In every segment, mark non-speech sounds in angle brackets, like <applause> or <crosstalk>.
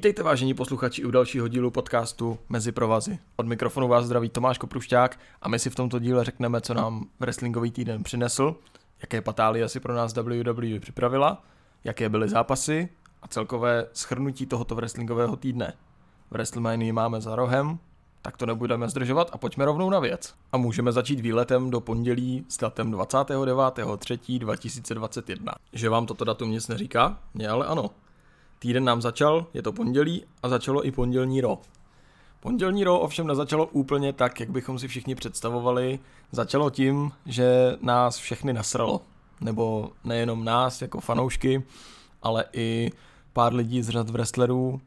Vítejte vážení posluchači u dalšího dílu podcastu Mezi provazy. Od mikrofonu vás zdraví Tomáš Koprušťák a my si v tomto díle řekneme, co nám wrestlingový týden přinesl, jaké patálie si pro nás WWE připravila, jaké byly zápasy a celkové schrnutí tohoto wrestlingového týdne. V WrestleMania máme za rohem, tak to nebudeme zdržovat a pojďme rovnou na věc. A můžeme začít výletem do pondělí s datem 29.3.2021. Že vám toto datum nic neříká? Mně ale ano. Týden nám začal, je to pondělí a začalo i pondělní ro. Pondělní ro ovšem nezačalo úplně tak, jak bychom si všichni představovali. Začalo tím, že nás všechny nasralo. Nebo nejenom nás jako fanoušky, ale i pár lidí z řad wrestlerů,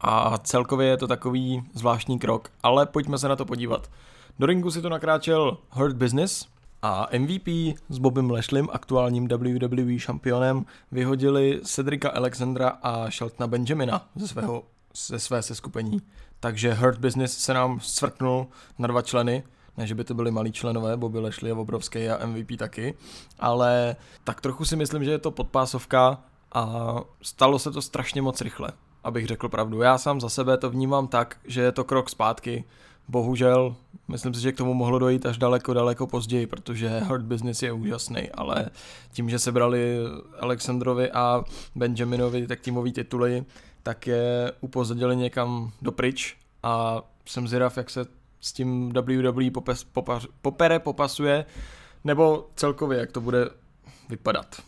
a celkově je to takový zvláštní krok, ale pojďme se na to podívat. Do ringu si to nakráčel Hurt Business a MVP s Bobem Lashlem, aktuálním WWE šampionem, vyhodili Cedrika Alexandra a Sheltona Benjamina ze, svého, ze své seskupení. Takže Hurt Business se nám svrknul na dva členy, ne, že by to byli malí členové, Bobby Lashley je obrovský a MVP taky, ale tak trochu si myslím, že je to podpásovka a stalo se to strašně moc rychle abych řekl pravdu. Já sám za sebe to vnímám tak, že je to krok zpátky. Bohužel, myslím si, že k tomu mohlo dojít až daleko, daleko později, protože Hard Business je úžasný, ale tím, že sebrali Alexandrovi a Benjaminovi tak týmový tituly, tak je upozadili někam dopryč a jsem zvědav, jak se s tím WWE popes, popař, popere, popasuje, nebo celkově, jak to bude vypadat.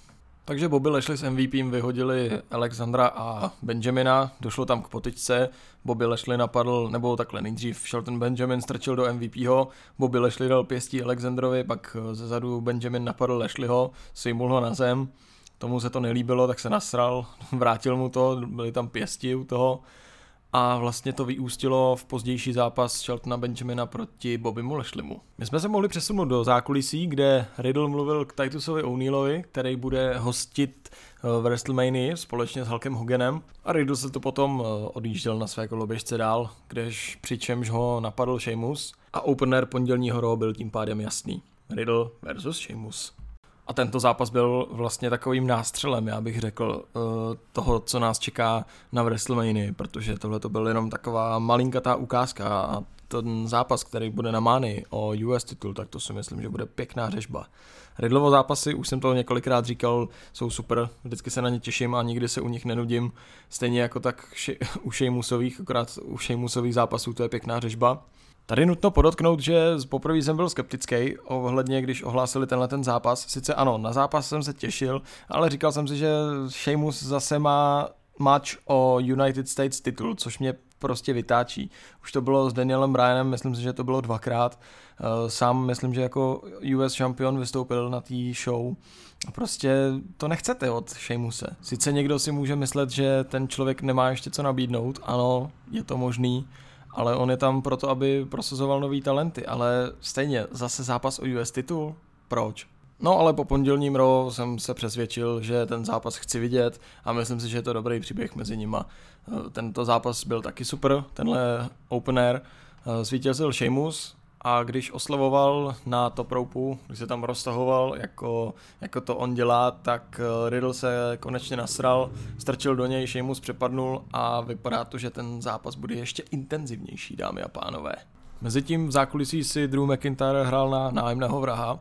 Takže Bobby Lashley s MVP vyhodili Alexandra a Benjamina, došlo tam k potyčce, Bobby Lashley napadl, nebo takhle nejdřív Shelton Benjamin strčil do MVPho, Bobby Lashley dal pěstí Alexandrovi, pak ze zadu Benjamin napadl Lashleyho, sejmul ho na zem, tomu se to nelíbilo, tak se nasral, <laughs> vrátil mu to, byly tam pěsti u toho, a vlastně to vyústilo v pozdější zápas Sheltona Benjamina proti Bobbymu Lashleymu. My jsme se mohli přesunout do zákulisí, kde Riddle mluvil k Titusovi O'Neillovi, který bude hostit eh, v WrestleMania společně s Hulkem Hoganem a Riddle se to potom eh, odjížděl na své koloběžce dál, kdež přičemž ho napadl Sheamus a opener pondělního Raw byl tím pádem jasný. Riddle versus Sheamus. A tento zápas byl vlastně takovým nástřelem, já bych řekl, eh, toho, co nás čeká na WrestleMania, protože tohle to byl jenom taková malinkatá ukázka a ten zápas, který bude na Mány o US titul, tak to si myslím, že bude pěkná řežba. Riddlovo zápasy, už jsem to několikrát říkal, jsou super, vždycky se na ně těším a nikdy se u nich nenudím. Stejně jako tak u Sheamusových, akorát u Sheamusových zápasů to je pěkná řežba. Tady nutno podotknout, že poprvé jsem byl skeptický ohledně, když ohlásili tenhle ten zápas. Sice ano, na zápas jsem se těšil, ale říkal jsem si, že Sheamus zase má match o United States titul, což mě prostě vytáčí. Už to bylo s Danielem Bryanem, myslím si, že to bylo dvakrát. Eh, sám myslím, že jako US šampion vystoupil na té show. Prostě to nechcete od Sheamuse. Sice někdo si může myslet, že ten člověk nemá ještě co nabídnout, ano, je to možný, ale on je tam proto, aby prosazoval nový talenty, ale stejně zase zápas o US titul, proč? No ale po pondělním ro jsem se přesvědčil, že ten zápas chci vidět a myslím si, že je to dobrý příběh mezi nima. Tento zápas byl taky super, tenhle open air. Zvítězil Sheamus, a když oslavoval na top ropeu, když se tam roztahoval, jako, jako to on dělá, tak eh, Riddle se konečně nasral, strčil do něj, Sheamus přepadnul a vypadá to, že ten zápas bude ještě intenzivnější, dámy a pánové. Mezitím v zákulisí si Drew McIntyre hrál na nájemného vraha,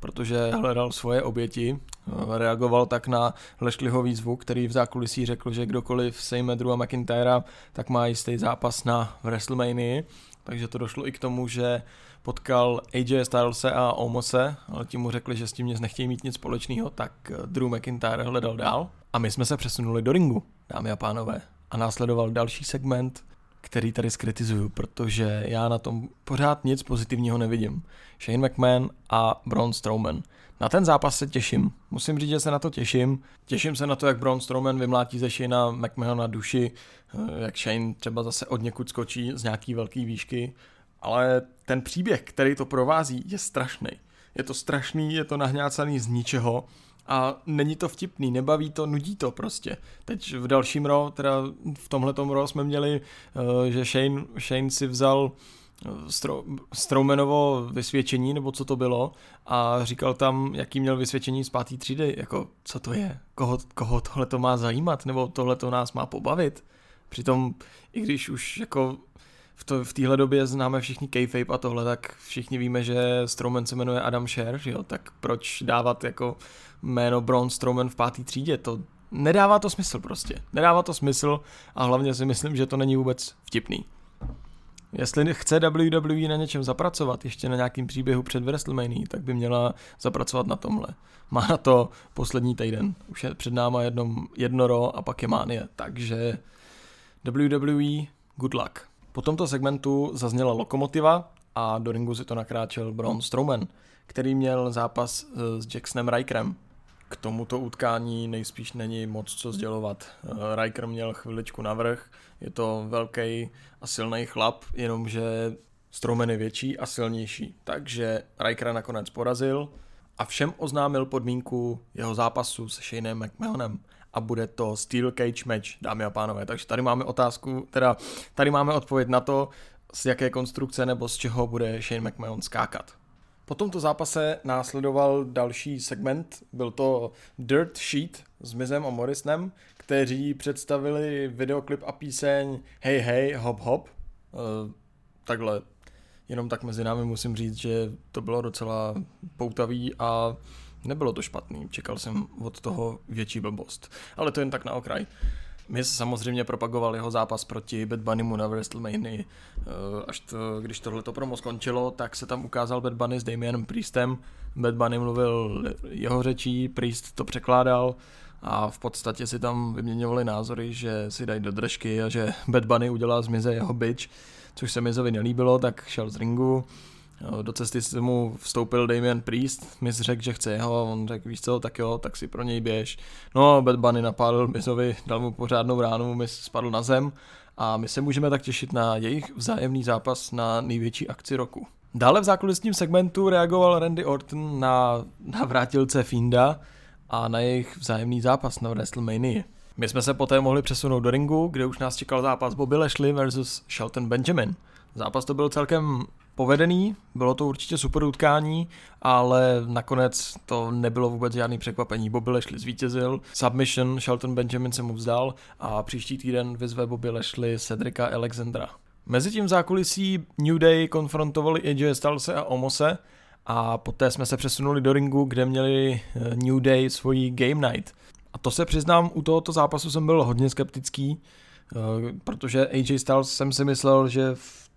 protože hledal svoje oběti. Eh, reagoval tak na Lešliho výzvu, který v zákulisí řekl, že kdokoliv sejme Drewa McIntyra, tak má jistý zápas na WrestleMania takže to došlo i k tomu, že potkal AJ Stylese a Omose, ale ti mu řekli, že s tím nic nechtějí mít nic společného, tak Drew McIntyre hledal dál. A my jsme se přesunuli do ringu, dámy a pánové. A následoval další segment, který tady skritizuju, protože já na tom pořád nic pozitivního nevidím. Shane McMahon a Braun Strowman. Na ten zápas se těším. Musím říct, že se na to těším. Těším se na to, jak Braun Strowman vymlátí ze Shane McMahona duši, eh, jak Shane třeba zase od někud skočí z nějaký velký výšky. Ale ten příběh, který to provází, je strašný. Je to strašný, je to nahňácaný z ničeho a není to vtipný, nebaví to, nudí to prostě. Teď v dalším ro, teda v tomhletom ro jsme měli, eh, že Shane, Shane si vzal Stro, Strowmanovo vysvědčení, nebo co to bylo, a říkal tam, jaký měl vysvědčení z pátý třídy, jako co to je, koho, koho tohle to má zajímat, nebo tohle to nás má pobavit. Přitom, i když už jako v, to, v téhle době známe všichni kayfabe a tohle, tak všichni víme, že Strowman se jmenuje Adam Scher, jo, tak proč dávat jako jméno Braun Strowman v pátý třídě, to nedává to smysl prostě, nedává to smysl a hlavně si myslím, že to není vůbec vtipný. Jestli chce WWE na něčem zapracovat, ještě na nějakým příběhu před WrestleMania, tak by měla zapracovat na tomhle. Má na to poslední týden. Už je před náma jedno, jedno ro a pak je mánie. Takže WWE, good luck. Po tomto segmentu zazněla lokomotiva a do ringu si to nakráčel Braun Strowman, který měl zápas eh, s Jacksonem Rikerem. K tomuto utkání nejspíš není moc co sdělovat. Eh, Riker měl chviličku navrh, je to velký a silný chlap, jenomže Strowman je větší a silnější. Takže Rikera nakonec porazil a všem oznámil podmínku jeho zápasu s Shaneem McMahonem a bude to Steel Cage match, dámy a pánové. Takže tady máme otázku, teda tady máme odpověď na to, z jaké konstrukce nebo z čeho bude Shane McMahon skákat. Po tomto zápase následoval další segment, byl to Dirt Sheet s Mizem a Morrisnem, kteří představili videoklip a píseň Hey Hey Hop Hop. Uh, takhle, jenom tak mezi námi musím říct, že to bylo docela poutavý a nebylo to špatný. Čekal jsem od toho větší blbost. Ale to jen tak na okraj. My samozřejmě propagoval jeho zápas proti Bad Bunnymu na WrestleMania. Eh, až to, když tohleto promo skončilo, tak se tam ukázal Bad Bunny s Damienem Priestem. Bad Bunny mluvil jeho řečí, Priest to překládal a v podstatě si tam vyměňovali názory, že si dají do držky a že Bad Bunny udělá z Mize jeho bitch, což se Mizovi nelíbilo, tak šel z ringu. Do cesty se mu vstoupil Damien Priest, Miz řekl, že chce jeho, on řekl, víš co, tak jo, tak si pro něj běž. No, Bad Bunny napálil Mizovi, dal mu pořádnou ránu, Miz spadl na zem a my se můžeme tak těšit na jejich vzájemný zápas na největší akci roku. Dále v zákulisním segmentu reagoval Randy Orton na, na vrátilce Finda, a na jejich vzájemný zápas na WrestleMania. My jsme se poté mohli přesunout do ringu, kde už nás čekal zápas Bobby Lashley versus Shelton Benjamin. Zápas to byl celkem povedený, bylo to určitě super utkání, ale nakonec to nebylo vůbec žádný překvapení. Bobby Lashley zvítězil, submission Shelton Benjamin se mu vzdal a příští týden vyzve Bobby Lashley Cedrika Alexandra. Mezitím v zákulisí New Day konfrontovali AJ Stylese a Omose, a poté jsme se přesunuli do ringu, kde měli eh, New Day svoji Game Night. A to se přiznám, u tohoto zápasu jsem byl hodně skeptický, eh, protože AJ Styles jsem si myslel, že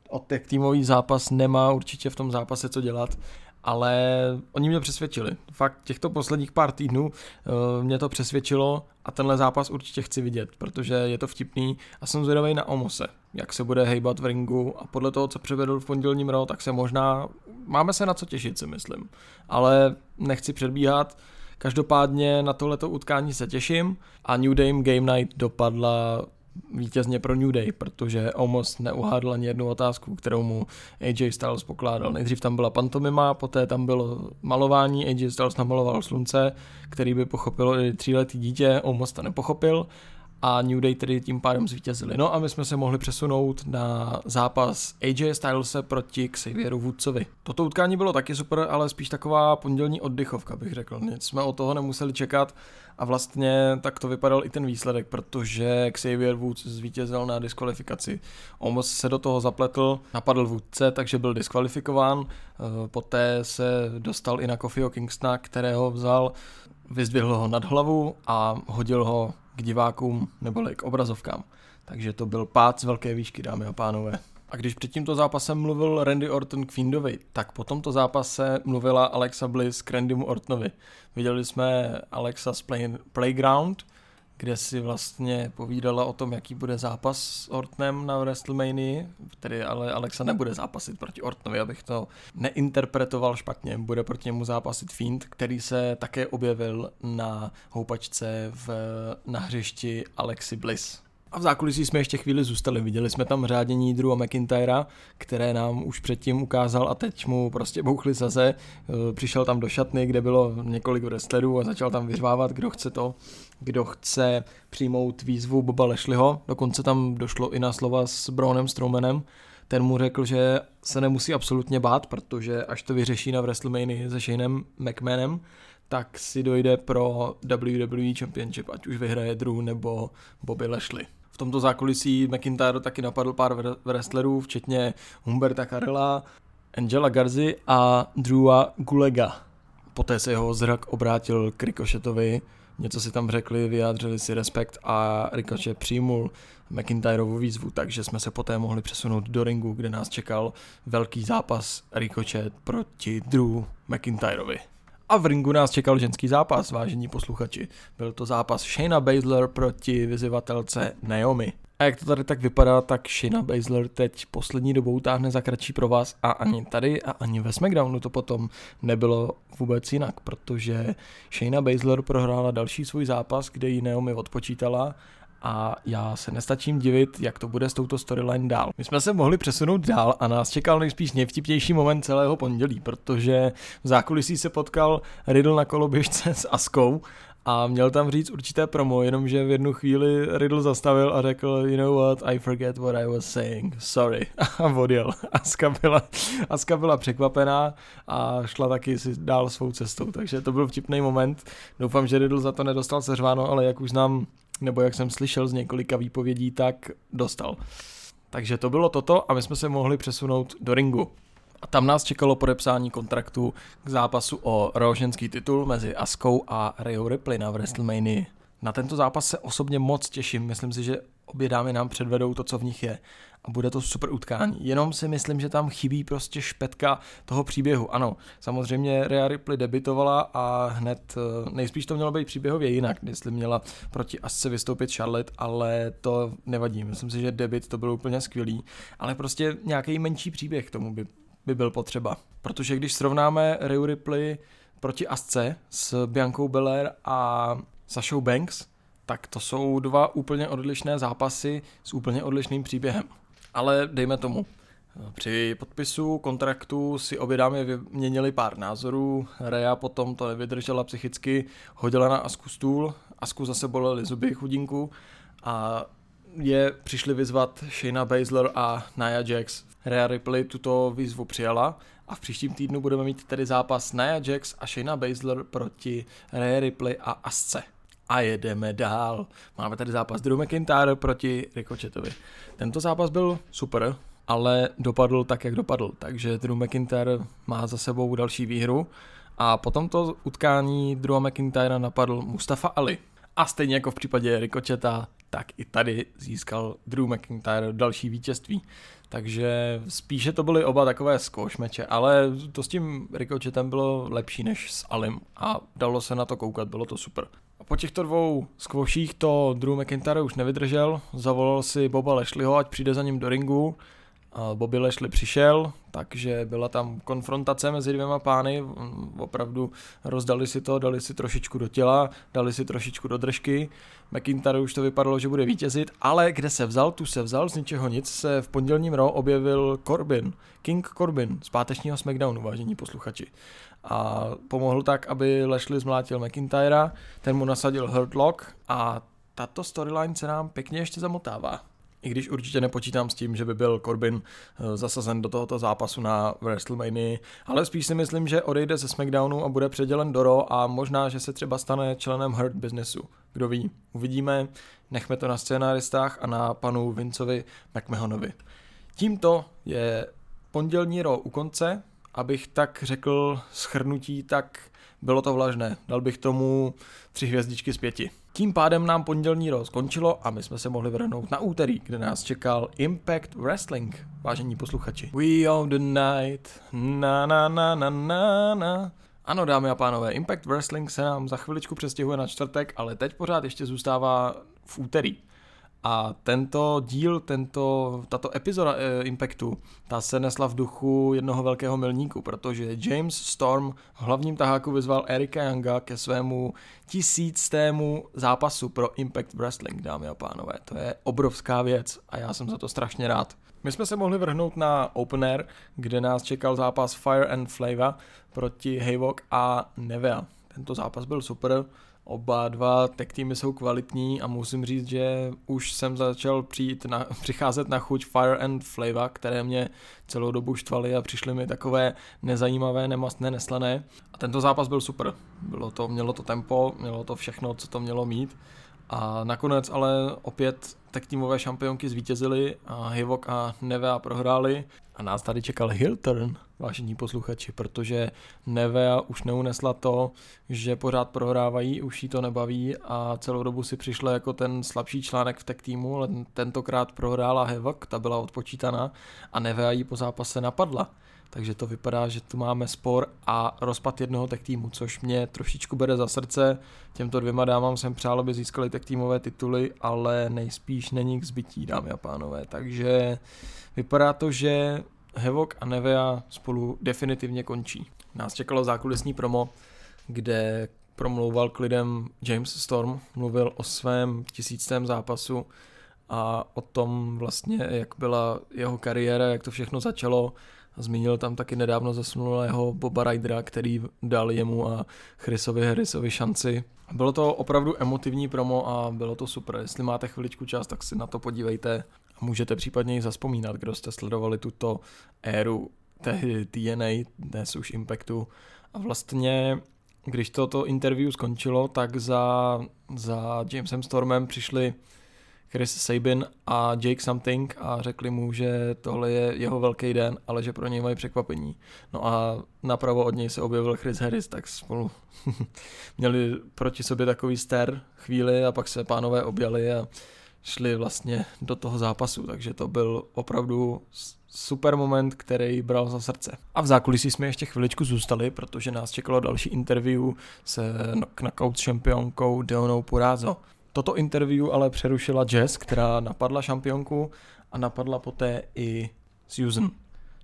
od těch týmový zápas nemá určitě v tom zápase co dělat, ale oni mě přesvědčili. Fakt těchto posledních pár týdnů uh, mě to přesvědčilo a tenhle zápas určitě chci vidět, protože je to vtipný a jsem zvědavý na Omose, jak se bude hejbat v ringu a podle toho, co převedl v pondělním Raw, tak se možná, máme se na co těšit si myslím, ale nechci předbíhat, Každopádně na tohleto utkání se těším a New Day Game Night dopadla vítězně pro New Day, protože Omos neuhádl ani jednu otázku, kterou mu AJ Styles pokládal. Nejdřív tam byla pantomima, poté tam bylo malování, AJ Styles namaloval slunce, který by pochopilo i tříletý dítě, Omos to nepochopil a New Day tedy tím pádem zvítězili. No a my jsme se mohli přesunout na zápas AJ Stylese proti Xavieru Woodsovi. Toto utkání bylo taky super, ale spíš taková pondělní oddychovka, bych řekl. Nic jsme od toho nemuseli čekat a vlastně tak to vypadal i ten výsledek, protože Xavier Woods zvítězil na diskvalifikaci. Omos se do toho zapletl, napadl Woodce, takže byl diskvalifikován, eh, poté se dostal i na Kofiho Kingstona, kterého vzal, vyzdvihl ho nad hlavu a hodil ho k divákům nebo k obrazovkám. Takže to byl pád z velké výšky, dámy a pánové. A když před tímto zápasem mluvil Randy Orton k Findovi, tak po tomto zápase mluvila Alexa Bliss k Randymu Ortonovi. Viděli jsme Alexa z Play- Playground, kde si vlastně povídala o tom, jaký bude zápas s Ortonem na WrestleMania, tedy ale Alexa nebude zápasit proti Ortonovi, abych to neinterpretoval špatně, bude proti němu zápasit Fiend, který se také objevil na houpačce v, na hřišti Alexi Bliss. A v zákulisí jsme ještě chvíli zůstali. Viděli jsme tam řádění Drew McIntyra, které nám už předtím ukázal a teď mu prostě bouchli zaze. Eh, přišel tam do šatny, kde bylo několik wrestlerů a začal tam vyřvávat, kdo chce to, kdo chce přijmout výzvu Boba Lešliho. Dokonce tam došlo i na slova s Brownem Strowmanem. Ten mu řekl, že se nemusí absolutně bát, protože až to vyřeší na WrestleMania se Shaneem McMahonem, tak si dojde pro WWE Championship, ať už vyhraje Drew nebo Bobby Lashley. V tomto zákulisí McIntyre taky napadl pár wrestlerů, včetně Humberta Carella, Angela Garzi a Drewa Gulega. Poté se jeho zrak obrátil k Ricochetovi, něco si tam řekli, vyjádřili si respekt a Ricochet přijmul McIntyreovu výzvu, takže jsme se poté mohli přesunout do ringu, kde nás čekal velký zápas Ricochet proti Drew McIntyrovi. A v ringu nás čekal ženský zápas, vážení posluchači. Byl to zápas Shayna Baszler proti vyzývatelce Naomi. A jak to tady tak vypadá, tak Shayna Baszler teď poslední dobou táhne za kratší pro vás a ani tady a ani ve SmackDownu to potom nebylo vůbec jinak, protože Shayna Baszler prohrála další svůj zápas, kde ji Naomi odpočítala a já se nestačím divit, jak to bude s touto storyline dál. My jsme se mohli přesunout dál a nás čekal nejspíš nejvtipnější moment celého pondělí, protože v zákulisí se potkal Riddle na koloběžce s Askou a měl tam říct určité promo, jenomže v jednu chvíli Riddle zastavil a řekl, you know what, I forget what I was saying, sorry, <laughs> a odjel. Aska byla, Aska byla překvapená a šla taky si dál svou cestou, takže to byl vtipný moment. Doufám, že Riddle za to nedostal seřváno, ale jak už znám, nebo jak jsem slyšel z několika výpovědí, tak dostal. Takže to bylo toto a my jsme se mohli přesunout do ringu. A tam nás čekalo podepsání kontraktu k zápasu o roženský titul mezi Askou a Rhea Ripley na WrestleMania. Na tento zápas se osobně moc těším, myslím si, že obě dámy nám předvedou to, co v nich je. A bude to super utkání. Jenom si myslím, že tam chybí prostě špetka toho příběhu. Ano, samozřejmě Rhea Ripley debitovala a hned eh, nejspíš to mělo být příběhově jinak, jestli měla proti Asce vystoupit Charlotte, ale to nevadí. Myslím si, že debit to bylo úplně skvělý, ale prostě nějaký menší příběh k tomu by by byl potřeba. Protože když srovnáme Rhea Ripley proti Asce s Biancou Belair a Sashou Banks, tak to jsou dva úplně odlišné zápasy s úplně odlišným příběhem. Ale dejme tomu, při podpisu kontraktu si obě dámy vyměnili pár názorů, Rea potom to nevydržela psychicky, hodila na Asku stůl, Asku zase bolely zuby chudinku a je přišli vyzvat Shayna Baszler a Nia Jax. Rhea Ripley tuto výzvu přijala a v příštím týdnu budeme mít tedy zápas Nia Jax a Shayna Baszler proti Rhea Ripley a Asce. A jedeme dál. Máme tady zápas Drew McIntyre proti Ricochetovi. Tento zápas byl super, ale dopadl tak, jak dopadl. Takže Drew McIntyre má za sebou další výhru. A po tomto utkání Drew McIntyre napadl Mustafa Ali. A stejně jako v případě Ricocheta, tak i tady získal Drew McIntyre další vítězství. Takže spíše to byly oba takové squash meče, ale to s tím Ricochetem bylo lepší než s Alim a dalo se na to koukat, bylo to super. A po těchto dvou squashích to Drew McIntyre už nevydržel, zavolal si Boba Lešliho, ať přijde za ním do ringu, Bobby Lashley přišel, takže byla tam konfrontace mezi dvěma pány, opravdu rozdali si to, dali si trošičku do těla, dali si trošičku do držky, McIntyre už to vypadalo, že bude vítězit, ale kde se vzal, tu se vzal, z ničeho nic se v pondělním Raw objevil Corbin, King Corbin z pátečního SmackDownu, vážení posluchači. A pomohl tak, aby Lashley zmlátil McIntyra, ten mu nasadil Hurt Lock a tato storyline se nám pěkně ještě zamotává. I když určitě nepočítám s tím, že by byl Corbin eh, zasazen do tohoto zápasu na WrestleMania, ale spíš si myslím, že odejde ze SmackDownu a bude předělen do Raw a možná, že se třeba stane členem Hurt Businessu. Kdo ví, uvidíme, nechme to na scénáristách a na panu Vincovi McMahonovi. Tímto je pondělní Raw u konce, abych tak řekl schrnutí, tak bylo to vlažné. Dal bych tomu tři hvězdičky z pěti. Tím pádem nám pondělní roz skončilo a my jsme se mohli vrhnout na úterý, kde nás čekal Impact Wrestling, vážení posluchači. We own the night, na na na na na na. Ano, dámy a pánové, Impact Wrestling se nám za chviličku přestěhuje na čtvrtek, ale teď pořád ještě zůstává v úterý. A tento díl, tento, tato epizoda e, Impactu, ta se nesla v duchu jednoho velkého milníku, protože James Storm v hlavním taháku vyzval Erika Younga ke svému tisíctému zápasu pro Impact Wrestling, dámy a pánové. To je obrovská věc a já jsem za to strašně rád. My jsme se mohli vrhnout na Open Air, kde nás čekal zápas Fire and Flavor proti Hayvok a Neville. Tento zápas byl super, Oba dva tech týmy jsou kvalitní a musím říct, že už jsem začal přijít na, <laughs> přicházet na chuť Fire and Flavor, které mě celou dobu štvaly a přišly mi takové nezajímavé, nemastné, neslané. A tento zápas byl super. Bylo to, mělo to tempo, mělo to všechno, co to mělo mít. A nakonec ale opět tak týmové šampionky zvítězily a Hivok a Nevea prohráli a nás tady čekal heel turn, vážení posluchači, protože Nevea už neunesla to, že pořád prohrávají, už jí to nebaví a celou dobu si přišla jako ten slabší článek v tech týmu, ale tentokrát prohrála Hivok, ta byla odpočítaná a Nevea jí po zápase napadla takže to vypadá, že tu máme spor a rozpad jednoho tech týmu, což mě trošičku bere za srdce. Těmto dvěma dámám jsem přál, aby získali tech týmové tituly, ale nejspíš není k zbytí, dámy a pánové. Takže vypadá to, že Hevok a Nevea spolu definitivně končí. Nás čekalo zákulisní promo, kde promlouval k lidem James Storm, mluvil o svém tisíctém zápasu a o tom vlastně, jak byla jeho kariéra, jak to všechno začalo, Zmínil tam taky nedávno zasnulého Boba Rydera, který dal jemu a Chrisovi Harrisovi šanci. Bylo to opravdu emotivní promo a bylo to super. Jestli máte chviličku čas, tak si na to podívejte a můžete případně i zaspomínat, kdo jste sledovali tuto éru tehdy TNA, dnes už Impactu. A vlastně, když toto interview skončilo, tak za, za Jamesem Stormem přišli Chris Sabin a Jake Something a řekli mu, že tohle je jeho velký den, ale že pro něj mají překvapení. No a napravo od něj se objevil Chris Harris, tak spolu <laughs> měli proti sobě takový ster chvíli a pak se pánové objali a šli vlastně do toho zápasu, takže to byl opravdu super moment, který bral za srdce. A v zákulisí jsme ještě chviličku zůstali, protože nás čekalo další interview se knockout šampionkou Deonou Purazo. Toto interview ale přerušila Jess, která napadla šampionku a napadla poté i Susan.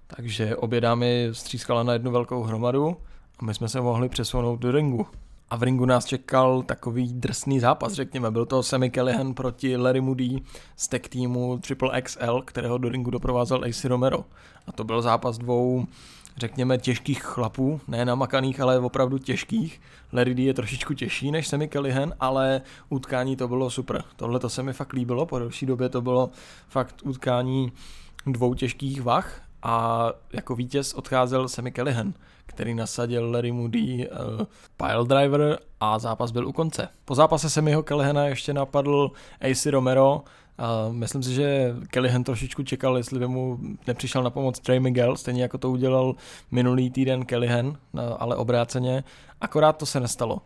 Takže obě dámy střískala na jednu velkou hromadu a my jsme se mohli přesunout do ringu. A v ringu nás čekal takový drsný zápas, řekněme. Byl to Sammy Callahan proti Larry Moody z tech týmu Triple XL, kterého do ringu doprovázel AC Romero. A to byl zápas dvou řekněme, těžkých chlapů, ne namakaných, ale opravdu těžkých. Larry D je trošičku těžší než Sammy Kellyhan, ale utkání to bylo super. Tohle to se mi fakt líbilo, po delší době to bylo fakt utkání dvou těžkých vach a jako vítěz odcházel Sammy Kellyhan, který nasadil Larry Moody uh, pile driver a zápas byl u konce. Po zápase Sammyho Kellihana ještě napadl AC Romero, a myslím si, že Kellyhan trošičku čekal, jestli by mu nepřišel na pomoc Trey Miguel, stejně jako to udělal minulý týden Kellyhan, ale obráceně. Akorát to se nestalo.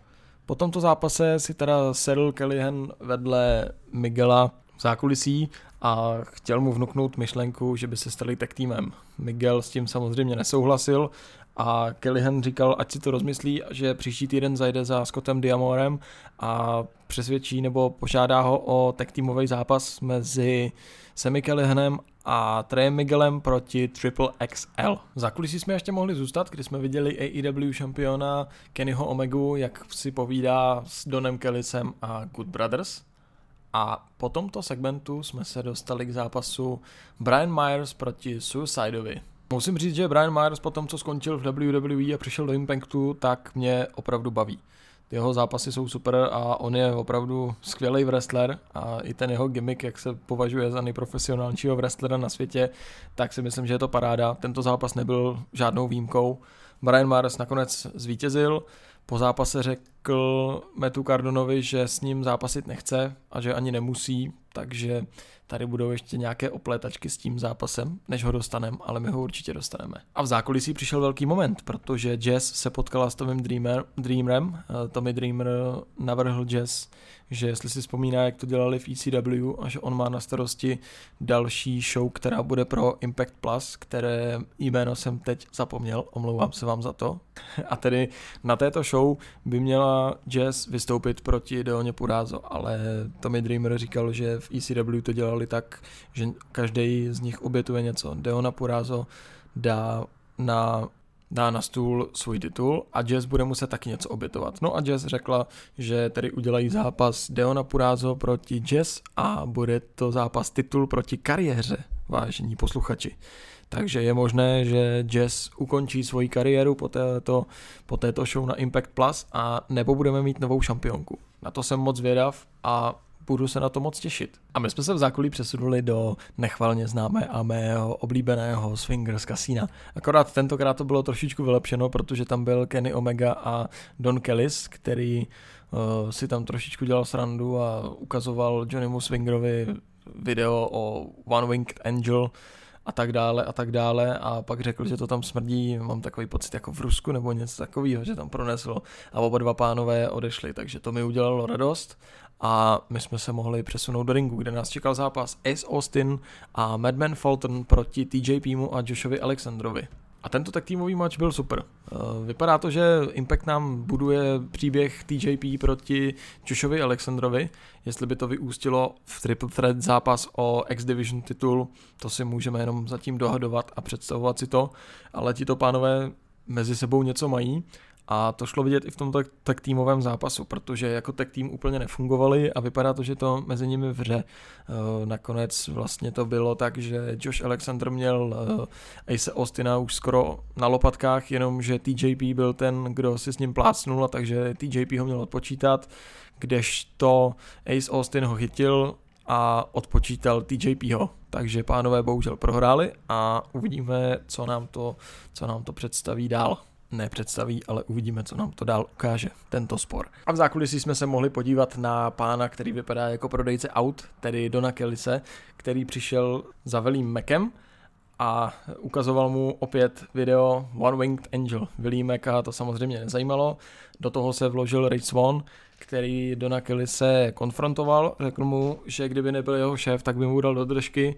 Po tomto zápase si teda sedl Kellyhan vedle Miguela v zákulisí a chtěl mu vnuknout myšlenku, že by se stali tak týmem. Miguel s tím samozřejmě nesouhlasil a Kellyhan říkal, ať si to rozmyslí, že příští týden zajde za Scottem Diamorem a přesvědčí nebo požádá ho o tech týmový zápas mezi Semi Kellyhanem a Trey Miguelem proti Triple XL. Za kulisí jsme ještě mohli zůstat, kdy jsme viděli AEW šampiona Kennyho Omegu, jak si povídá s Donem Kellisem a Good Brothers. A po tomto segmentu jsme se dostali k zápasu Brian Myers proti Suicidovi. Musím říct, že Brian Myers po tom, co skončil v WWE a přišel do Impactu, tak mě opravdu baví. Jeho zápasy jsou super a on je opravdu skvělý wrestler a i ten jeho gimmick, jak se považuje za nejprofesionálnějšího wrestlera na světě, tak si myslím, že je to paráda. Tento zápas nebyl žádnou výjimkou. Brian Myers nakonec zvítězil, po zápase řekl Metu Cardonovi, že s ním zápasit nechce a že ani nemusí, takže tady budou ještě nějaké opletačky s tím zápasem, než ho dostaneme, ale my ho určitě dostaneme. A v zákulisí přišel velký moment, protože Jazz se potkala s Tomem Dreamer, Dreamerem. Eh, Tommy Dreamer navrhl Jazz, že jestli si vzpomíná, jak to dělali v ECW a že on má na starosti další show, která bude pro Impact Plus, které jméno jsem teď zapomněl, omlouvám se vám za to. <laughs> A tedy na této show by měla Jazz vystoupit proti Deoně Purázo, ale Tommy Dreamer říkal, že v ECW to dělali tak, že každý z nich obětuje něco. Deona Purázo dá na dá na stůl svůj titul a Jazz bude muset taky něco obětovat. No a Jazz řekla, že tady udělají zápas Deona Purázo proti Jazz a bude to zápas titul proti kariéře, vážení posluchači. Takže je možné, že Jazz ukončí svoji kariéru po této, po této show na Impact Plus a nebo budeme mít novou šampionku. Na to jsem moc vědav a budu se na to moc těšit. A my jsme se v zákulí přesunuli do nechvalně známé a mého oblíbeného Swingers Casina. Akorát tentokrát to bylo trošičku vylepšeno, protože tam byl Kenny Omega a Don Kellis, který uh, si tam trošičku dělal srandu a ukazoval Johnnymu Swingerovi video o One Winged Angel a tak dále a tak dále a pak řekl, že to tam smrdí, mám takový pocit jako v Rusku nebo něco takového, že tam pronesl a oba dva pánové odešli, takže to mi udělalo radost a my jsme se mohli přesunout do ringu, kde nás čekal zápas Ace Austin a Madman Fulton proti TJPmu a Joshovi Alexandrovi. A tento tak týmový match byl super. Eh, vypadá to, že Impact nám buduje příběh TJP proti Joshovi Alexandrovi. Jestli by to vyústilo v Triple Threat zápas o X-Division titul, to si můžeme jenom zatím dohadovat a představovat si to, ale tito pánové mezi sebou něco mají a to šlo vidět i v tom tak, tak týmovém zápasu, protože jako tak tým úplně nefungovali a vypadá to, že to mezi nimi vře. Eh, nakonec vlastně to bylo tak, že Josh Alexander měl eh, Ace Austina už skoro na lopatkách, jenomže TJP byl ten, kdo si s ním plácnul a takže TJP ho měl odpočítat, kdežto Ace Austin ho chytil a odpočítal TJPho. Takže pánové bohužel prohráli a uvidíme, co nám to, co nám to představí dál nepředstaví, ale uvidíme, co nám to dál ukáže, tento spor. A v zákulisí jsme se mohli podívat na pána, který vypadá jako prodejce aut, tedy Dona Kellise, který přišel za velým Mekem a ukazoval mu opět video One Winged Angel. Willie Meka to samozřejmě nezajímalo, do toho se vložil Rich Swan, který Dona Kelly se konfrontoval, řekl mu, že kdyby nebyl jeho šéf, tak by mu dal do držky.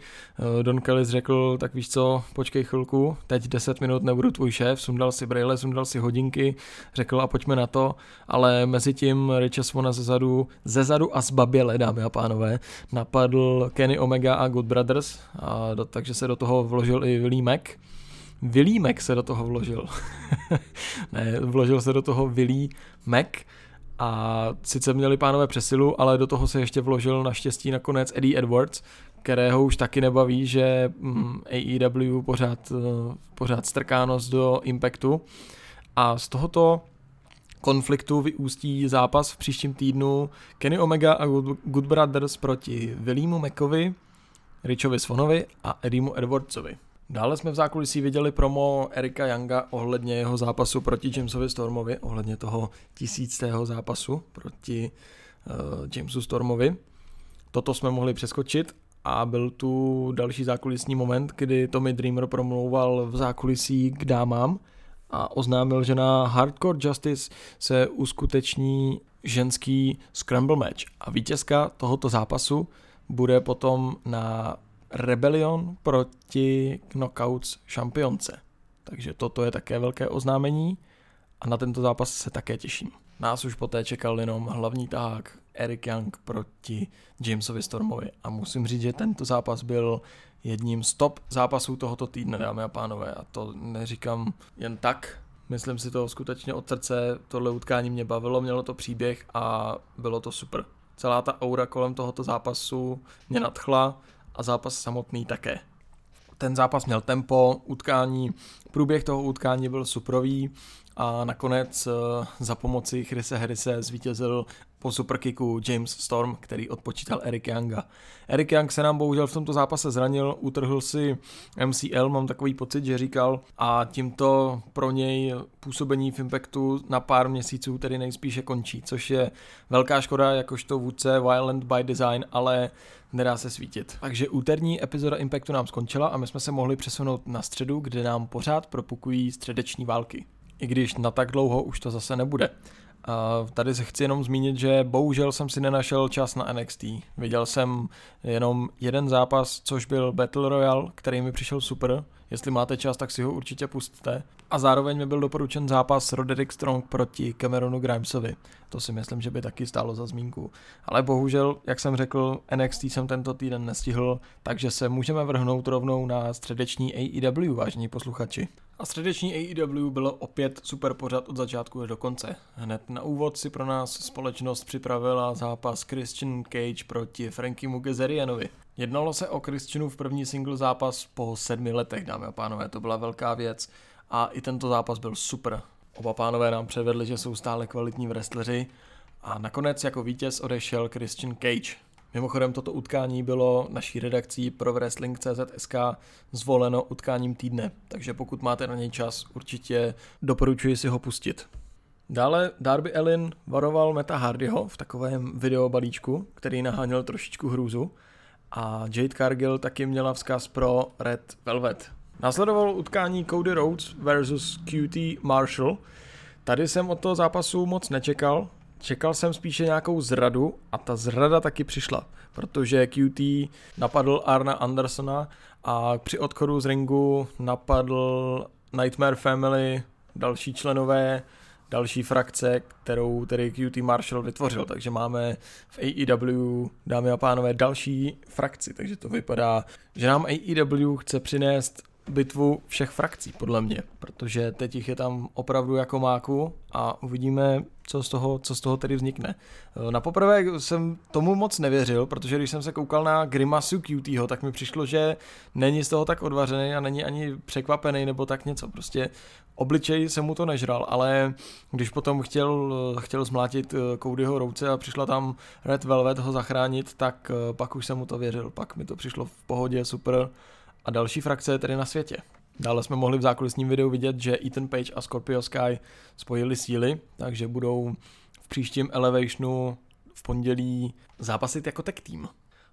Eh, Don Kelly řekl, tak víš co, počkej chvilku, teď 10 minut nebudu tvůj šéf, sundal si brejle, sundal si hodinky, řekl a pojďme na to, ale mezi tím Richa Svona ze zadu, ze zadu a z baběle, dámy a pánové, napadl Kenny Omega a Good Brothers, a do, takže se do toho vložil i Willie Mac. Mac se do toho vložil. <laughs> ne, vložil se do toho Willie Mac, a sice měli pánové přesilu, ale do toho se ještě vložil naštěstí nakonec Eddie Edwards, kterého už taky nebaví, že mm, AEW pořád, eh, pořád strká nos do Impactu. A z tohoto konfliktu vyústí zápas v příštím týdnu Kenny Omega a Good Brothers proti Williamu Mekovi, Richovi Svonovi a Edimu Edwardsovi. Dále jsme v zákulisí viděli promo Erika Younga ohledně jeho zápasu proti Jamesovi Stormovi, ohledně toho tisíctého zápasu proti uh, Jamesu Stormovi. Toto jsme mohli přeskočit a byl tu další zákulisní moment, kdy Tommy Dreamer promlouval v zákulisí k dámám a oznámil, že na Hardcore Justice se uskuteční ženský scramble match a vítězka tohoto zápasu bude potom na Rebellion proti Knockouts šampionce. Takže toto je také velké oznámení a na tento zápas se také těším. Nás už poté čekal jenom hlavní tahák Eric Young proti Jamesovi Stormovi a musím říct, že tento zápas byl jedním z top zápasů tohoto týdne, dámy a pánové, a to neříkám jen tak, myslím si to skutečně od srdce, tohle utkání mě bavilo, mělo to příběh a bylo to super. Celá ta aura kolem tohoto zápasu mě nadchla, a zápas samotný také. Ten zápas měl tempo, utkání, průběh toho utkání byl suprový a nakonec eh, za pomoci Chrise Harrise zvítězil po superkicku James Storm, který odpočítal Eric Younga. Eric Young se nám bohužel v tomto zápase zranil, utrhl si MCL, mám takový pocit, že říkal, a tímto pro něj působení v Impactu na pár měsíců tedy nejspíše končí, což je velká škoda jakožto vůdce Violent by Design, ale nedá se svítit. Takže úterní epizoda Impactu nám skončila a my jsme se mohli přesunout na středu, kde nám pořád propukují středeční války. I když na tak dlouho už to zase nebude. Tady se chci jenom zmínit, že bohužel jsem si nenašel čas na NXT. Viděl jsem jenom jeden zápas, což byl Battle Royale, který mi přišel super. Jestli máte čas, tak si ho určitě pustte. A zároveň mi byl doporučen zápas Roderick Strong proti Cameronu Grimesovi. To si myslím, že by taky stálo za zmínku. Ale bohužel, jak jsem řekl, NXT jsem tento týden nestihl, takže se můžeme vrhnout rovnou na středeční AEW, vážení posluchači. A středeční AEW bylo opět super pořad od začátku do konce. Hned na úvod si pro nás společnost připravila zápas Christian Cage proti Frankiemu Gezerianovi. Jednalo se o Christianův první single zápas po sedmi letech, dámy a pánové, to byla velká věc a i tento zápas byl super. Oba pánové nám převedli, že jsou stále kvalitní wrestleri a nakonec jako vítěz odešel Christian Cage. Mimochodem toto utkání bylo naší redakcí pro Wrestling.cz.sk zvoleno utkáním týdne, takže pokud máte na něj čas, určitě doporučuji si ho pustit. Dále Darby Allin varoval Meta Hardyho v takovém videobalíčku, který naháněl trošičku hrůzu a Jade Cargill taky měla vzkaz pro Red Velvet. Následovalo utkání Cody Rhodes versus QT Marshall. Tady jsem od toho zápasu moc nečekal, čekal jsem spíše nějakou zradu a ta zrada taky přišla, protože QT napadl Arna Andersona a při odchodu z ringu napadl Nightmare Family, další členové, další frakce, kterou tedy QT Marshall vytvořil. Takže máme v AEW, dámy a pánové, další frakci. Takže to vypadá, že nám AEW chce přinést bitvu všech frakcí, podle mě, protože teď jich je tam opravdu jako máku a uvidíme, co z toho, co z toho tedy vznikne. Eh, na poprvé jsem tomu moc nevěřil, protože když jsem se koukal na grimasu QTho, tak mi přišlo, že není z toho tak odvařený a není ani překvapený nebo tak něco. Prostě obličej se mu to nežral, ale když potom chtěl, chtěl zmlátit eh, Codyho rouce a přišla tam Red Velvet ho zachránit, tak eh, pak už jsem mu to věřil. Pak mi to přišlo v pohodě, super a další frakce je tedy na světě. Dále jsme mohli v zákulisním videu vidět, že Ethan Page a Scorpio Sky spojili síly, takže budou v příštím Elevationu v pondělí zápasit jako tech team.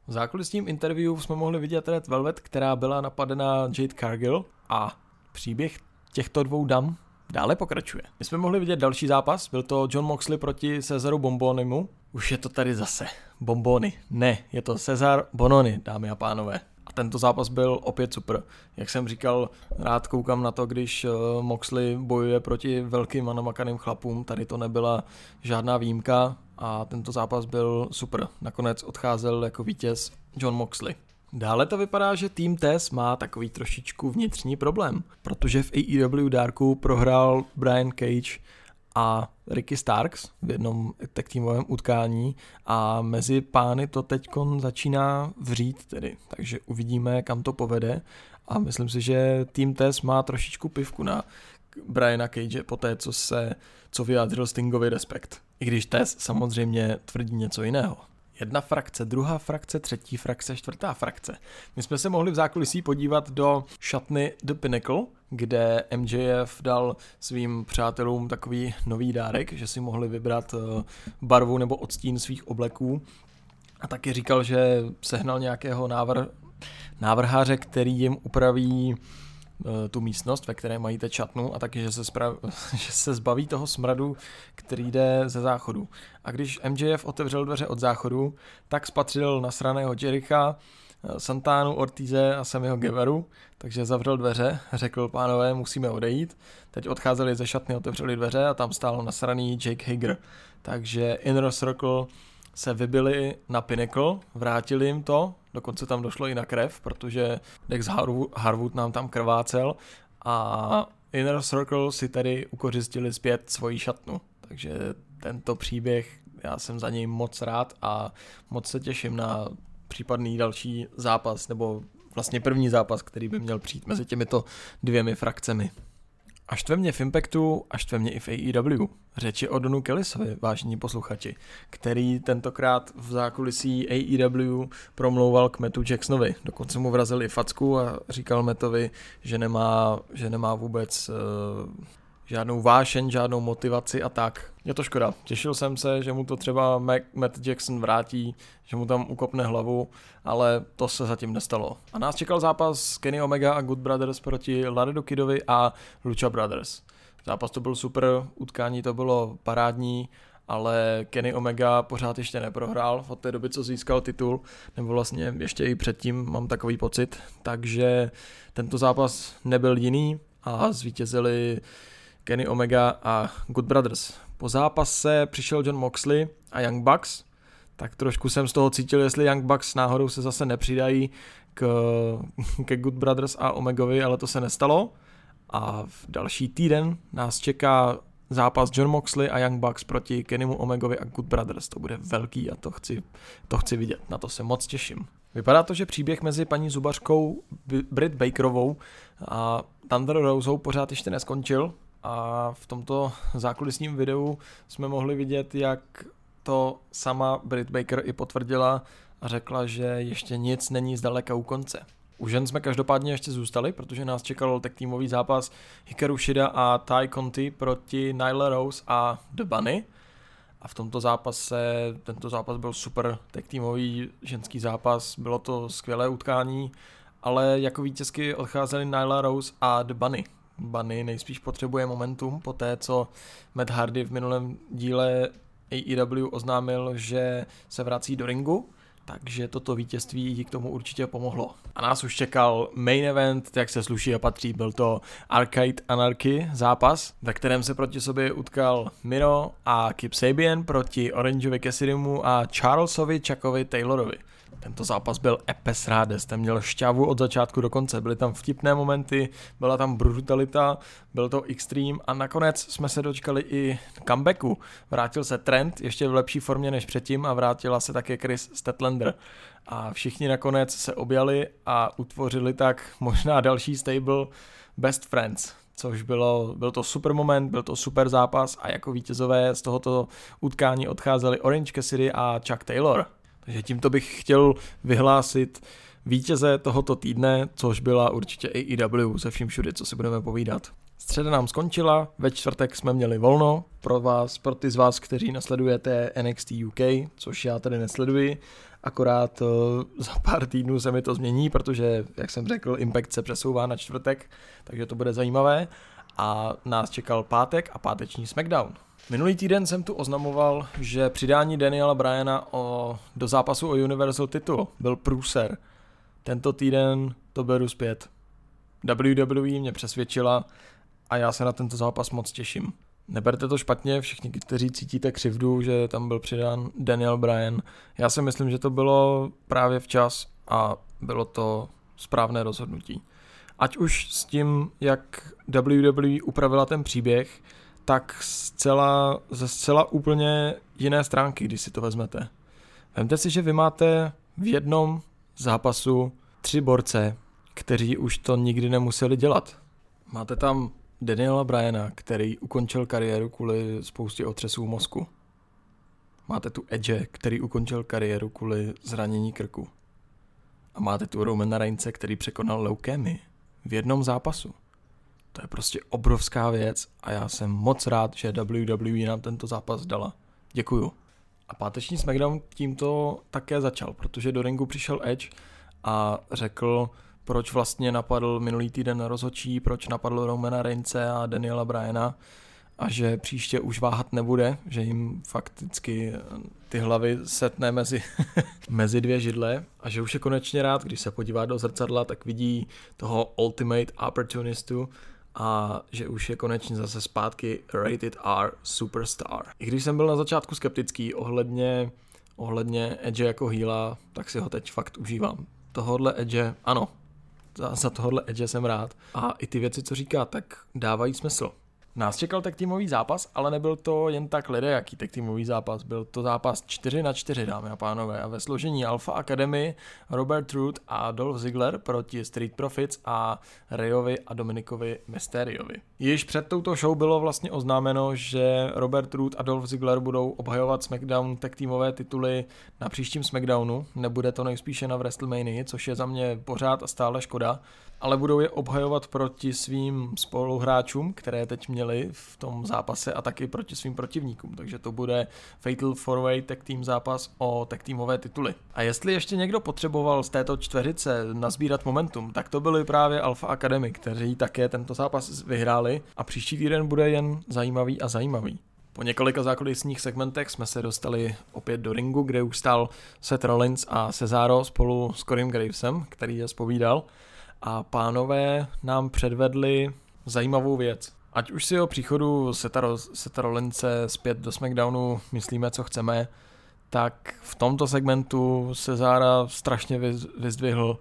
V zákulisním interview jsme mohli vidět Red Velvet, která byla napadena Jade Cargill a příběh těchto dvou dam dále pokračuje. My jsme mohli vidět další zápas, byl to John Moxley proti Cezaru Bombonimu. Už je to tady zase. Bombony. Ne, je to Cezar Bononi, dámy a pánové. Tento zápas byl opět super. Jak jsem říkal, rád koukám na to, když eh, Moxley bojuje proti velkým a namakaným chlapům. Tady to nebyla žádná výjimka a tento zápas byl super. Nakonec odcházel jako vítěz John Moxley. Dále to vypadá, že Team Tess má takový trošičku vnitřní problém, protože v AEW Darku prohrál Brian Cage a Ricky Starks v jednom tak týmovém utkání a mezi pány to teď začíná vřít tedy, takže uvidíme, kam to povede a myslím si, že tým Tess má trošičku pivku na Briana Cage po té, co se, co vyjádřil Stingovi respekt. I když Tess samozřejmě tvrdí něco jiného. Jedna frakce, druhá frakce, třetí frakce, čtvrtá frakce. My jsme se mohli v zákulisí podívat do šatny The Pinnacle, kde MJF dal svým přátelům takový nový dárek, že si mohli vybrat eh, barvu nebo odstín svých obleků. A taky říkal, že sehnal nějakého návr, návrháře, který jim upraví tu místnost, ve které mají teď šatnu a taky, že se, sprav, <laughs> že se zbaví toho smradu, který jde ze záchodu. A když MJF otevřel dveře od záchodu, tak spatřil nasraného Jericha, eh, Santánu, Ortize a Samiho Geveru, takže zavřel dveře, <laughs> řekl pánové, musíme odejít. Teď odcházeli ze šatny, otevřeli dveře a tam stál nasraný Jake Hager. Takže Inner Circle se vybili na Pinnacle, vrátili jim to, dokonce tam došlo i na krev, protože Dex Harwood nám tam krvácel a Inner Circle si tady ukořistili zpět svoji šatnu. Takže tento příběh, já jsem za něj moc rád a moc se těším na případný další zápas, nebo vlastně první zápas, který by měl přijít mezi těmito dvěmi frakcemi. A štve mě v Impactu a štve mě i v AEW. Řeči o Donu Kellisovi, vážení posluchači, který tentokrát v zákulisí AEW promlouval k Metu Jacksonovi. Dokonce mu vrazil i facku a říkal Metovi, že nemá, že nemá vůbec uh, žádnou vášeň, žádnou motivaci a tak. Je to škoda. Těšil jsem se, že mu to třeba Matt Jackson vrátí, že mu tam ukopne hlavu, ale to se zatím nestalo. A nás čekal zápas Kenny Omega a Good Brothers proti Laredo Kidovi a Lucha Brothers. Zápas to byl super, utkání to bylo parádní, ale Kenny Omega pořád ještě neprohrál od té doby, co získal titul, nebo vlastně ještě i předtím mám takový pocit, takže tento zápas nebyl jiný a zvítězili Kenny Omega a Good Brothers. Po zápase přišel John Moxley a Young Bucks, tak trošku jsem z toho cítil, jestli Young Bucks náhodou se zase nepřidají k, ke Good Brothers a Omegovi, ale to se nestalo. A v další týden nás čeká zápas John Moxley a Young Bucks proti Kennymu Omegovi a Good Brothers. To bude velký a to chci, to chci vidět. Na to se moc těším. Vypadá to, že příběh mezi paní Zubařkou Britt Bakerovou a Thunder Roseou pořád ještě neskončil a v tomto zákulisním videu jsme mohli vidět, jak to sama Britt Baker i potvrdila a řekla, že ještě nic není zdaleka u konce. U žen jsme každopádně ještě zůstali, protože nás čekal tak týmový zápas Hikaru Shida a Tai Conti proti Nyla Rose a The Bunny. a v tomto zápase, tento zápas byl super tag týmový ženský zápas, bylo to skvělé utkání, ale jako vítězky odcházely Nyla Rose a The Bunny. Bunny nejspíš potřebuje momentum po té, co Matt Hardy v minulém díle AEW oznámil, že se vrací do ringu, takže toto vítězství jí k tomu určitě pomohlo. A nás už čekal main event, jak se sluší a patří, byl to Arcade Anarchy zápas, ve kterém se proti sobě utkal Miro a Kip Sabian proti Orangeovi Cassidymu a Charlesovi Chuckovi Taylorovi. Tento zápas byl epes ráde, jste měl šťavu od začátku do konce, byly tam vtipné momenty, byla tam brutalita, byl to extreme a nakonec jsme se dočkali i comebacku. Vrátil se Trent ještě v lepší formě než předtím a vrátila se také Chris Statlander. A všichni nakonec se objali a utvořili tak možná další stable Best Friends, což bylo, byl to super moment, byl to super zápas a jako vítězové z tohoto utkání odcházeli Orange Cassidy a Chuck Taylor. Takže tímto bych chtěl vyhlásit vítěze tohoto týdne, což byla určitě AEW se vším všude, co si budeme povídat. Středa nám skončila, ve čtvrtek jsme měli volno, pro vás, pro ty z vás, kteří nasledujete NXT UK, což já tady nesleduji, akorát uh, za pár týdnů se mi to změní, protože, jak jsem řekl, Impact se přesouvá na čtvrtek, takže to bude zajímavé a nás čekal pátek a páteční SmackDown. Minulý týden jsem tu oznamoval, že přidání Daniela Bryana o, do zápasu o Universal titul byl průser. Tento týden to beru zpět. WWE mě přesvědčila a já se na tento zápas moc těším. Neberte to špatně, všichni, kteří cítíte křivdu, že tam byl přidán Daniel Bryan. Já si myslím, že to bylo právě včas a bylo to správné rozhodnutí. Ať už s tím, jak WWE upravila ten příběh, tak zcela, ze zcela úplně jiné stránky, když si to vezmete. Vemte si, že vy máte v jednom zápasu tři borce, kteří už to nikdy nemuseli dělat. Máte tam Daniela Bryana, který ukončil kariéru kvůli spoustě otřesů mozku. Máte tu Edge, který ukončil kariéru kvůli zranění krku. A máte tu Romana Reince, který překonal leukémii v jednom zápasu. To je prostě obrovská věc a já jsem moc rád, že WWE nám tento zápas dala. Děkuju. A páteční SmackDown tímto také začal, protože do ringu přišel Edge a řekl, proč vlastně napadl minulý týden rozhodčí, proč napadl Romana Reince a Daniela Bryana a že příště už váhat nebude, že jim fakticky ty hlavy setne mezi, <laughs> mezi dvě židle a že už je konečně rád, když se podívá do zrcadla, tak vidí toho ultimate opportunistu, a že už je konečně zase zpátky Rated R Superstar. I když jsem byl na začátku skeptický ohledně, ohledně Edge jako heala, tak si ho teď fakt užívám. Tohodle Edge, ano, za, za tohohle Edge jsem rád. A i ty věci, co říká, tak dávají smysl. Nás čekal tak týmový zápas, ale nebyl to jen tak lidé, jaký tak týmový zápas. Byl to zápas 4 na 4, dámy a pánové. A ve složení Alpha Academy Robert Root a Dolph Ziggler proti Street Profits a Rayovi a Dominikovi Mysteriovi. Již před touto show bylo vlastně oznámeno, že Robert Root a Dolph Ziggler budou obhajovat SmackDown tak týmové tituly na příštím SmackDownu. Nebude to nejspíše na WrestleMania, což je za mě pořád a stále škoda ale budou je obhajovat proti svým spoluhráčům, které teď měli v tom zápase a taky proti svým protivníkům. Takže to bude Fatal 4-Way tag team zápas o tag teamové tituly. A jestli ještě někdo potřeboval z této čtveřice nazbírat momentum, tak to byly právě Alpha Academy, kteří také tento zápas vyhráli a příští týden bude jen zajímavý a zajímavý. Po několika zákulisních segmentech jsme se dostali opět do ringu, kde už stál Seth Rollins a Cesaro spolu s Corym Gravesem, který je spovídal a pánové nám předvedli zajímavou věc. Ať už si o příchodu Seta, Seta Rollince zpět do SmackDownu myslíme, co chceme, tak v tomto segmentu Cezára strašně vyzdvihl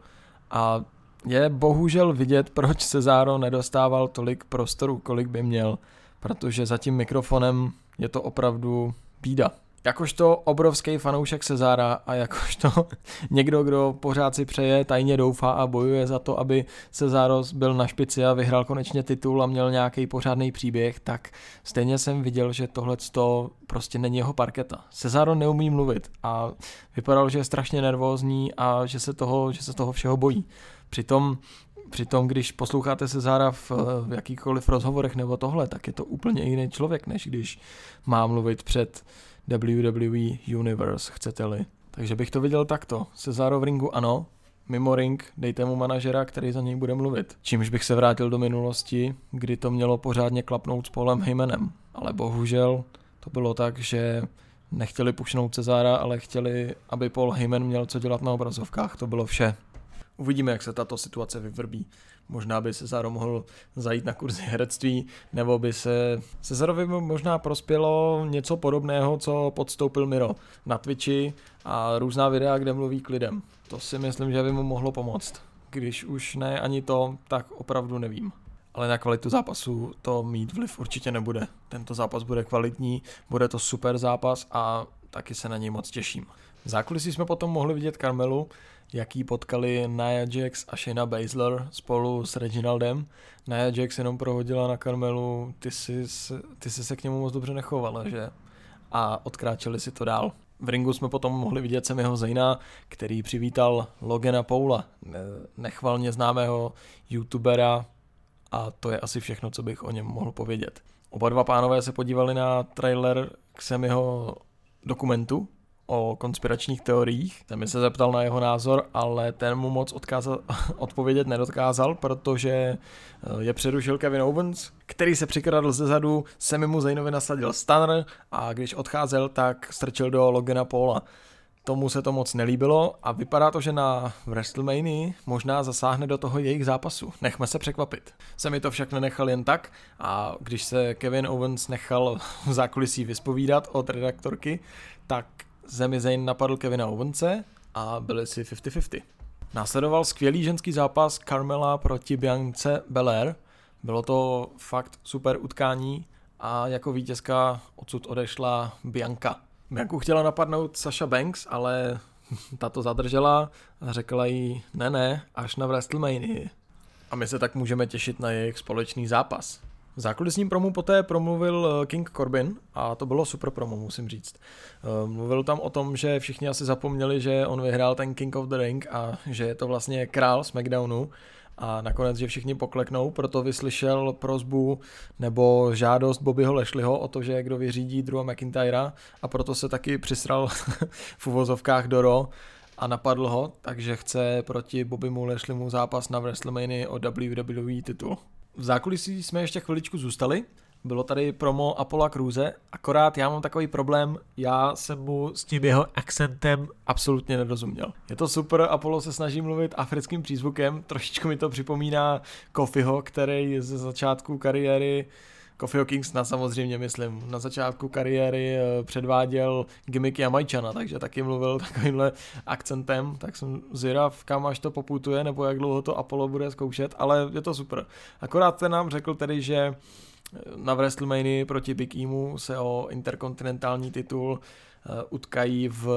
a je bohužel vidět, proč Cezáro nedostával tolik prostoru, kolik by měl, protože za tím mikrofonem je to opravdu bída. Jakožto obrovský fanoušek Cezára a jakožto <laughs> někdo, kdo pořád si přeje, tajně doufá a bojuje za to, aby Cezáros byl na špici a vyhrál konečně titul a měl nějaký pořádný příběh, tak stejně jsem viděl, že tohle prostě není jeho parketa. Cezáro neumí mluvit a vypadal, že je strašně nervózní a že se toho, že se toho všeho bojí. Přitom Přitom, když posloucháte Cezára v, v jakýchkoliv rozhovorech nebo tohle, tak je to úplně jiný člověk, než když má mluvit před WWE Universe, chcete-li. Takže bych to viděl takto. Cezaro v ringu ano, mimo ring dejte mu manažera, který za něj bude mluvit. Čímž bych se vrátil do minulosti, kdy to mělo pořádně klapnout s Paulem Heymanem. Ale bohužel to bylo tak, že nechtěli pušnout Cezára, ale chtěli, aby Paul Heyman měl co dělat na obrazovkách. To bylo vše. Uvidíme, jak se tato situace vyvrbí. Možná by Cezaro mohl zajít na kurzy herectví, nebo by se Cezarovi možná prospělo něco podobného, co podstoupil Miro na Twitchi a různá videa, kde mluví k lidem. To si myslím, že by mu mohlo pomoct. Když už ne ani to, tak opravdu nevím. Ale na kvalitu zápasu to mít vliv určitě nebude. Tento zápas bude kvalitní, bude to super zápas a taky se na něj moc těším. V zákulisí jsme potom mohli vidět Carmelu, jaký potkali Nia Jax a Shayna Baszler spolu s Reginaldem. Nia Jax jenom prohodila na Carmelu, ty jsi, ty jsi se k němu moc dobře nechovala, že? A odkráčeli si to dál. V ringu jsme potom mohli vidět Semiho Zejna, který přivítal Logana Paula, nechvalně známého youtubera a to je asi všechno, co bych o něm mohl povědět. Oba dva pánové se podívali na trailer k Semiho dokumentu, o konspiračních teoriích. Mi se zeptal na jeho názor, ale ten mu moc odkázal, <laughs> odpovědět nedokázal, protože eh, je přerušil Kevin Owens, který se přikradl ze zadu, se mu Zaynovi nasadil stunner a když odcházel, tak strčil do Logana Paula. Tomu se to moc nelíbilo a vypadá to, že na WrestleMania možná zasáhne do toho jejich zápasu. Nechme se překvapit. Se mi to však nenechal jen tak a když se Kevin Owens nechal v zákulisí vyspovídat od redaktorky, tak Zemi Zayn napadl Kevina Owense a byli si 50-50. Následoval skvělý ženský zápas Carmela proti Biance Belair. Bylo to fakt super utkání a jako vítězka odsud odešla Bianca. Bianku chtěla napadnout Sasha Banks, ale <laughs> ta to zadržela a řekla jí ne ne, až na WrestleMania. A my se tak můžeme těšit na jejich společný zápas. V zákulisním promu poté promluvil eh, King Corbin a to bylo super promo, musím říct. Eh, mluvil tam o tom, že všichni asi zapomněli, že on vyhrál ten King of the Ring a že je to vlastně král SmackDownu a nakonec, že všichni pokleknou, proto vyslyšel prozbu nebo žádost Bobbyho Lešliho o to, že kdo vyřídí Drewa McIntyra a proto se taky přisral <laughs> v uvozovkách do Raw a napadl ho, takže chce proti Bobbymu Lešlimu zápas na WrestleMania o WWE titul. V zákulisí jsme ještě chviličku zůstali, bylo tady promo Apollo Cruise, akorát já mám takový problém, já jsem mu s tím jeho akcentem absolutně nerozuměl. Je to super, Apollo se snaží mluvit africkým přízvukem, trošičku mi to připomíná Kofiho, který ze začátku kariéry Kofiho Kingsna samozřejmě myslím, na začátku kariéry eh, předváděl gimmick Jamajčana, takže taky mluvil <laughs> takovýmhle akcentem, tak jsem zvědav, kam až to poputuje, nebo jak dlouho to Apollo bude zkoušet, ale je to super. Akorát ten nám řekl tedy, že eh, na WrestleMania proti Big Emu se o interkontinentální titul eh, utkají v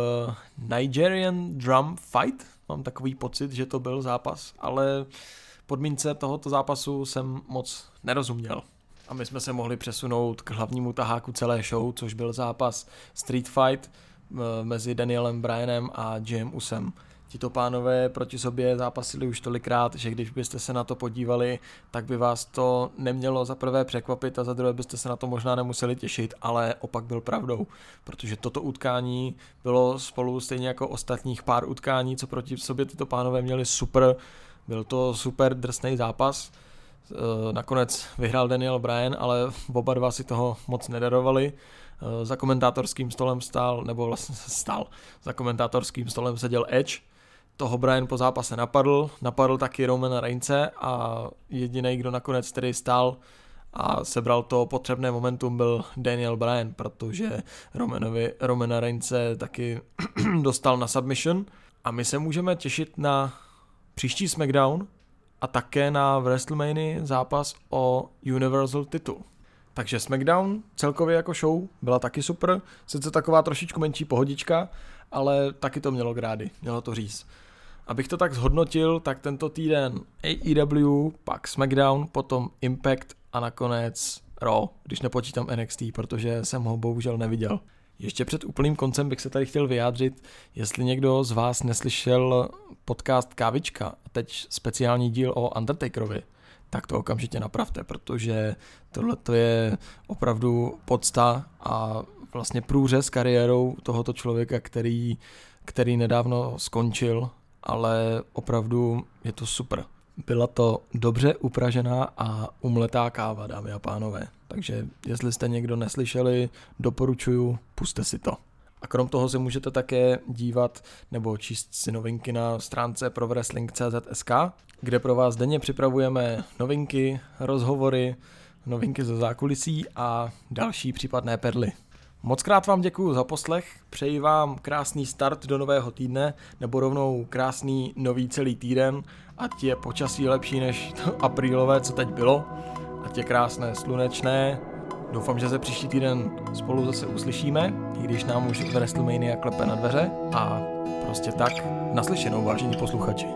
Nigerian Drum Fight. Mám takový pocit, že to byl zápas, ale podmínce tohoto zápasu jsem moc nerozuměl a my jsme se mohli přesunout k hlavnímu taháku celé show, což byl zápas Street Fight eh, mezi Danielem Bryanem a Jim Usem. Tito pánové proti sobě zápasili už tolikrát, že když byste se na to podívali, tak by vás to nemělo za prvé překvapit a za druhé byste se na to možná nemuseli těšit, ale opak byl pravdou, protože toto utkání bylo spolu stejně jako ostatních pár utkání, co proti sobě tyto pánové měli super, byl to super drsný zápas, nakonec vyhrál Daniel Bryan, ale oba dva si toho moc nedarovali. Eh, za komentátorským stolem stál, nebo vlastně <laughs> stál, za komentátorským stolem seděl Edge, toho Brian po zápase napadl, napadl taky Romana Reince a jediný, kdo nakonec tedy stál a sebral to potřebné momentum byl Daniel Bryan, protože Romanovi, Romana Reince taky <clears throat> dostal na submission. A my se můžeme těšit na příští SmackDown, a také na WrestleMania zápas o Universal titul. Takže SmackDown celkově jako show byla taky super, sice taková trošičku menší pohodička, ale taky to mělo grády, mělo to říct. Abych to tak zhodnotil, tak tento týden AEW, pak SmackDown, potom Impact a nakonec Raw, když nepočítám NXT, protože jsem ho bohužel neviděl. Ještě před úplným koncem bych se tady chtěl vyjádřit, jestli někdo z vás neslyšel podcast Kávička a teď speciální díl o Undertakerovi, tak to okamžitě napravte, protože tohle je opravdu podsta a vlastně průřez kariérou tohoto člověka, který, který nedávno skončil, ale opravdu je to super. Byla to dobře upražená a umletá káva, dámy a pánové. Takže jestli jste někdo neslyšeli, doporučuju, puste si to. A krom toho se můžete také dívat nebo číst si novinky na stránce prowrestling.cz.sk, kde pro vás denně připravujeme novinky, rozhovory, novinky ze zákulisí a další případné perly. Moc krát vám děkuji za poslech, přeji vám krásný start do nového týdne, nebo rovnou krásný nový celý týden, ať je počasí lepší než to <laughs> aprílové, co teď bylo, ať je krásné, slunečné, Doufám, že se příští týden spolu zase uslyšíme, i když nám už WrestleMania klepe na dveře a prostě tak naslyšenou, vážení posluchači.